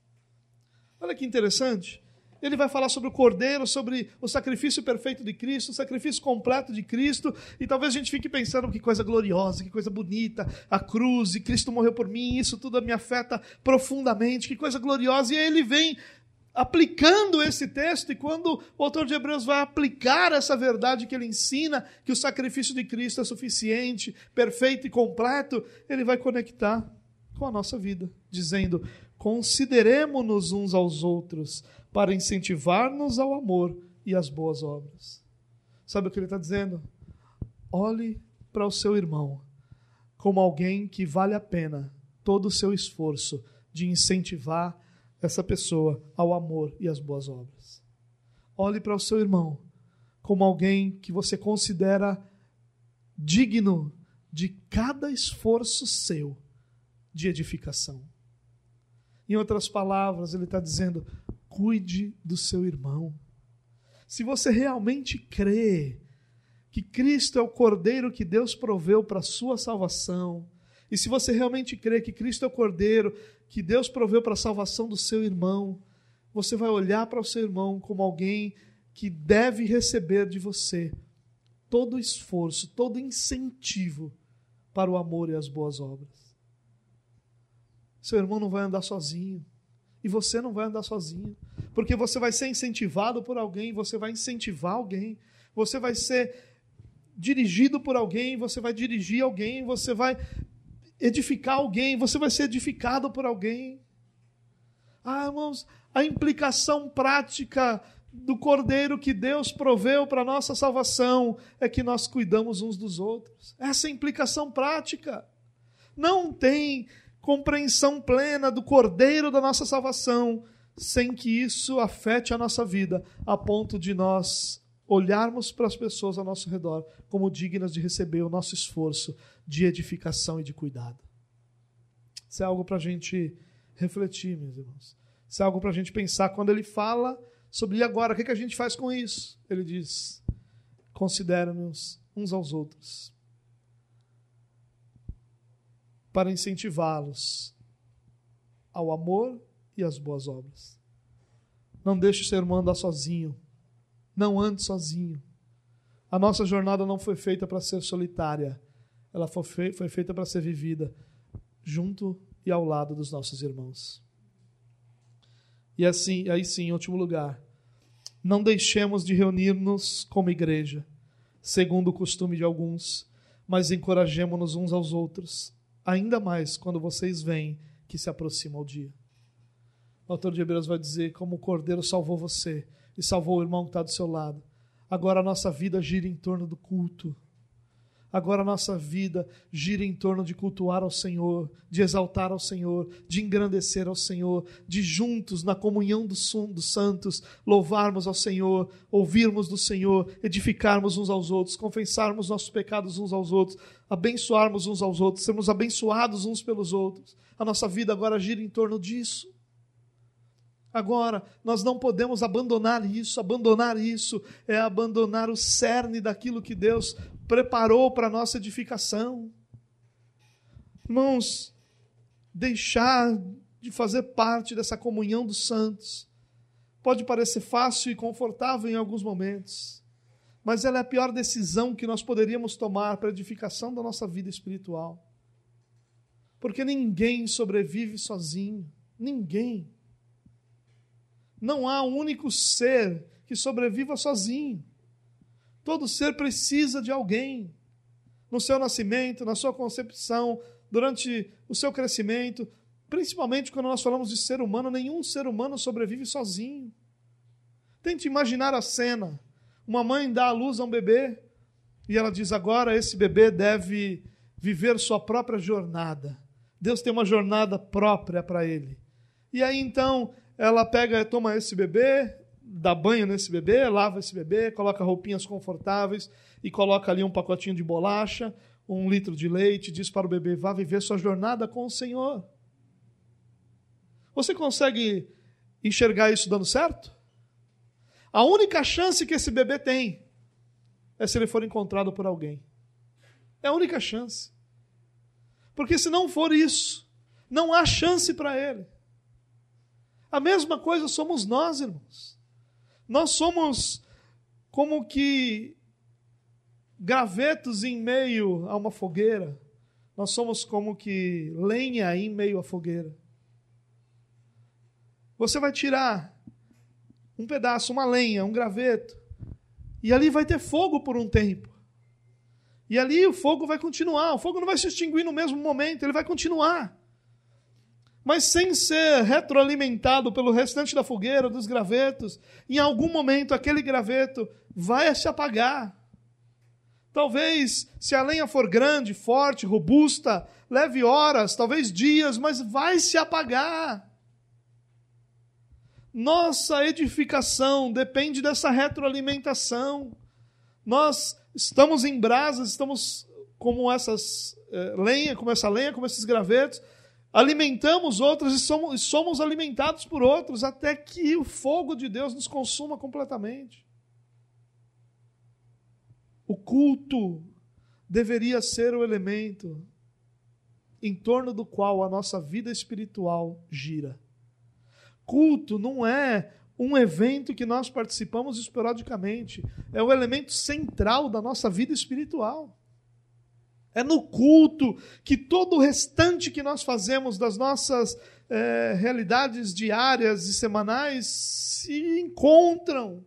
Olha que interessante. Ele vai falar sobre o Cordeiro, sobre o sacrifício perfeito de Cristo, o sacrifício completo de Cristo, e talvez a gente fique pensando que coisa gloriosa, que coisa bonita, a cruz, e Cristo morreu por mim, isso tudo me afeta profundamente, que coisa gloriosa. E aí ele vem aplicando esse texto, e quando o autor de Hebreus vai aplicar essa verdade que ele ensina, que o sacrifício de Cristo é suficiente, perfeito e completo, ele vai conectar com a nossa vida, dizendo: consideremos-nos uns aos outros para incentivar-nos ao amor e às boas obras. Sabe o que ele está dizendo? Olhe para o seu irmão como alguém que vale a pena todo o seu esforço de incentivar essa pessoa ao amor e às boas obras. Olhe para o seu irmão como alguém que você considera digno de cada esforço seu de edificação. Em outras palavras, ele está dizendo: cuide do seu irmão. Se você realmente crê que Cristo é o Cordeiro que Deus proveu para a sua salvação, e se você realmente crê que Cristo é o Cordeiro que Deus proveu para a salvação do seu irmão, você vai olhar para o seu irmão como alguém que deve receber de você todo esforço, todo incentivo para o amor e as boas obras. Seu irmão não vai andar sozinho. E você não vai andar sozinho. Porque você vai ser incentivado por alguém, você vai incentivar alguém, você vai ser dirigido por alguém, você vai dirigir alguém, você vai edificar alguém, você vai ser edificado por alguém. Ah, irmãos, a implicação prática do cordeiro que Deus proveu para nossa salvação é que nós cuidamos uns dos outros. Essa é a implicação prática. Não tem compreensão plena do cordeiro da nossa salvação sem que isso afete a nossa vida, a ponto de nós olharmos para as pessoas ao nosso redor como dignas de receber o nosso esforço de edificação e de cuidado. Isso é algo para a gente refletir, meus irmãos. Isso é algo para a gente pensar quando ele fala sobre agora, o que, que a gente faz com isso? Ele diz: considera-nos uns aos outros para incentivá-los ao amor e às boas obras. Não deixe o ser humano andar sozinho. Não ande sozinho. A nossa jornada não foi feita para ser solitária. Ela foi, foi feita para ser vivida junto e ao lado dos nossos irmãos. E assim, aí sim, em último lugar, não deixemos de reunir-nos como igreja, segundo o costume de alguns, mas encorajemos-nos uns aos outros, ainda mais quando vocês veem que se aproxima o dia. O autor de Hebreus vai dizer como o Cordeiro salvou você e salvou o irmão que está do seu lado. Agora a nossa vida gira em torno do culto Agora a nossa vida gira em torno de cultuar ao Senhor, de exaltar ao Senhor, de engrandecer ao Senhor, de juntos, na comunhão dos, dos santos, louvarmos ao Senhor, ouvirmos do Senhor, edificarmos uns aos outros, confessarmos nossos pecados uns aos outros, abençoarmos uns aos outros, sermos abençoados uns pelos outros. A nossa vida agora gira em torno disso. Agora, nós não podemos abandonar isso. Abandonar isso é abandonar o cerne daquilo que Deus preparou para a nossa edificação. Irmãos, deixar de fazer parte dessa comunhão dos santos pode parecer fácil e confortável em alguns momentos, mas ela é a pior decisão que nós poderíamos tomar para a edificação da nossa vida espiritual. Porque ninguém sobrevive sozinho, ninguém. Não há um único ser que sobreviva sozinho. Todo ser precisa de alguém. No seu nascimento, na sua concepção, durante o seu crescimento, principalmente quando nós falamos de ser humano, nenhum ser humano sobrevive sozinho. Tente imaginar a cena: uma mãe dá à luz a um bebê e ela diz: agora esse bebê deve viver sua própria jornada. Deus tem uma jornada própria para ele. E aí então ela pega, toma esse bebê, dá banho nesse bebê, lava esse bebê, coloca roupinhas confortáveis e coloca ali um pacotinho de bolacha, um litro de leite, diz para o bebê: vá viver sua jornada com o Senhor. Você consegue enxergar isso dando certo? A única chance que esse bebê tem é se ele for encontrado por alguém. É a única chance. Porque se não for isso, não há chance para ele. A mesma coisa somos nós, irmãos. Nós somos como que gravetos em meio a uma fogueira. Nós somos como que lenha em meio à fogueira. Você vai tirar um pedaço, uma lenha, um graveto, e ali vai ter fogo por um tempo. E ali o fogo vai continuar. O fogo não vai se extinguir no mesmo momento, ele vai continuar mas sem ser retroalimentado pelo restante da fogueira, dos gravetos, em algum momento aquele graveto vai se apagar. Talvez, se a lenha for grande, forte, robusta, leve horas, talvez dias, mas vai se apagar. Nossa edificação depende dessa retroalimentação. Nós estamos em brasas, estamos como essas eh, lenha, como essa lenha, como esses gravetos, alimentamos outros e somos, somos alimentados por outros até que o fogo de Deus nos consuma completamente. O culto deveria ser o elemento em torno do qual a nossa vida espiritual gira. Culto não é um evento que nós participamos esporadicamente. É o elemento central da nossa vida espiritual. É no culto que todo o restante que nós fazemos das nossas é, realidades diárias e semanais se encontram.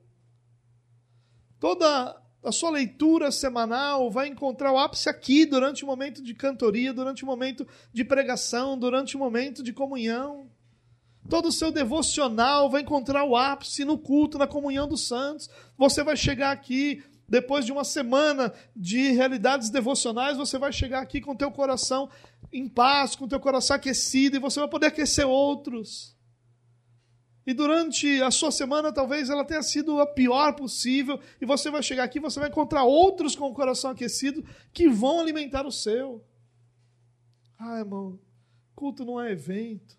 Toda a sua leitura semanal vai encontrar o ápice aqui durante o momento de cantoria, durante o momento de pregação, durante o momento de comunhão. Todo o seu devocional vai encontrar o ápice no culto, na comunhão dos santos. Você vai chegar aqui depois de uma semana de realidades devocionais, você vai chegar aqui com o teu coração em paz, com o teu coração aquecido e você vai poder aquecer outros. E durante a sua semana, talvez ela tenha sido a pior possível, e você vai chegar aqui, você vai encontrar outros com o coração aquecido que vão alimentar o seu. Ah, irmão, culto não é evento.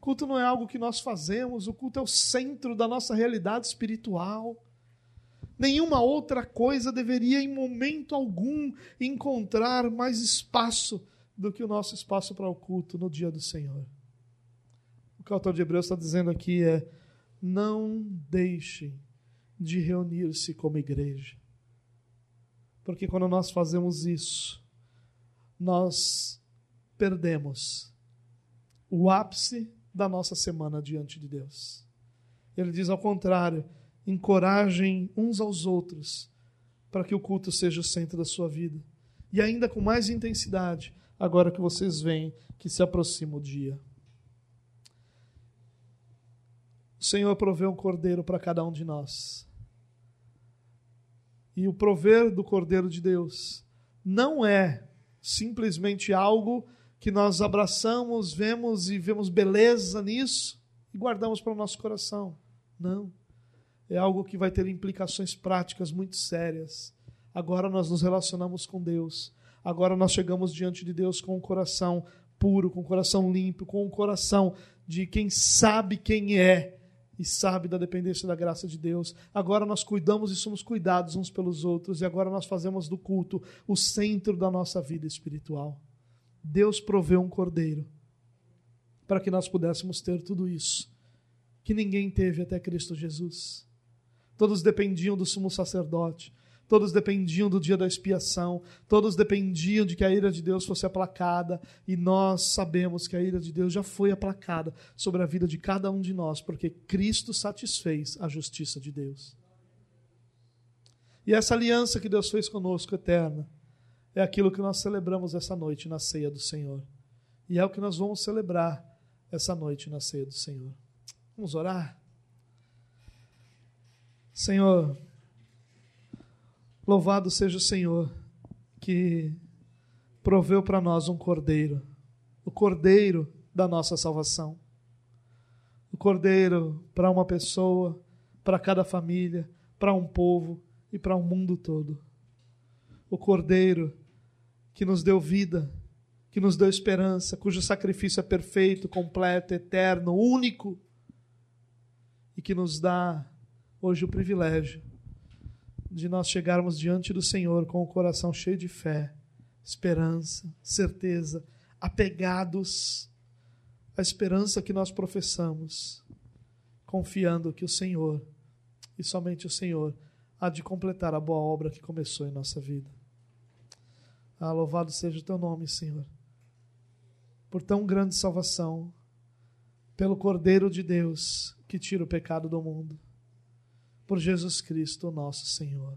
Culto não é algo que nós fazemos, o culto é o centro da nossa realidade espiritual. Nenhuma outra coisa deveria, em momento algum, encontrar mais espaço do que o nosso espaço para o culto no dia do Senhor. O que o autor de Hebreus está dizendo aqui é: não deixem de reunir-se como igreja. Porque quando nós fazemos isso, nós perdemos o ápice da nossa semana diante de Deus. Ele diz ao contrário: encorajem uns aos outros para que o culto seja o centro da sua vida. E ainda com mais intensidade, agora que vocês veem que se aproxima o dia. O Senhor proveu um cordeiro para cada um de nós. E o prover do cordeiro de Deus não é simplesmente algo que nós abraçamos, vemos e vemos beleza nisso e guardamos para o nosso coração. Não. É algo que vai ter implicações práticas muito sérias. Agora nós nos relacionamos com Deus. Agora nós chegamos diante de Deus com o um coração puro, com o um coração limpo, com o um coração de quem sabe quem é e sabe da dependência da graça de Deus. Agora nós cuidamos e somos cuidados uns pelos outros, e agora nós fazemos do culto o centro da nossa vida espiritual. Deus proveu um cordeiro para que nós pudéssemos ter tudo isso que ninguém teve até Cristo Jesus. Todos dependiam do sumo sacerdote, Todos dependiam do dia da expiação, todos dependiam de que a ira de Deus fosse aplacada, e nós sabemos que a ira de Deus já foi aplacada sobre a vida de cada um de nós, porque Cristo satisfez a justiça de Deus. E essa aliança que Deus fez conosco, eterna, é aquilo que nós celebramos essa noite na ceia do Senhor. E é o que nós vamos celebrar essa noite na ceia do Senhor. Vamos orar? Senhor, Louvado seja o Senhor que proveu para nós um cordeiro, o cordeiro da nossa salvação. O cordeiro para uma pessoa, para cada família, para um povo e para o um mundo todo. O cordeiro que nos deu vida, que nos deu esperança, cujo sacrifício é perfeito, completo, eterno, único e que nos dá hoje o privilégio de nós chegarmos diante do Senhor com o coração cheio de fé, esperança, certeza, apegados à esperança que nós professamos, confiando que o Senhor, e somente o Senhor, há de completar a boa obra que começou em nossa vida. Ah, louvado seja o teu nome, Senhor, por tão grande salvação, pelo Cordeiro de Deus que tira o pecado do mundo por Jesus Cristo, nosso Senhor.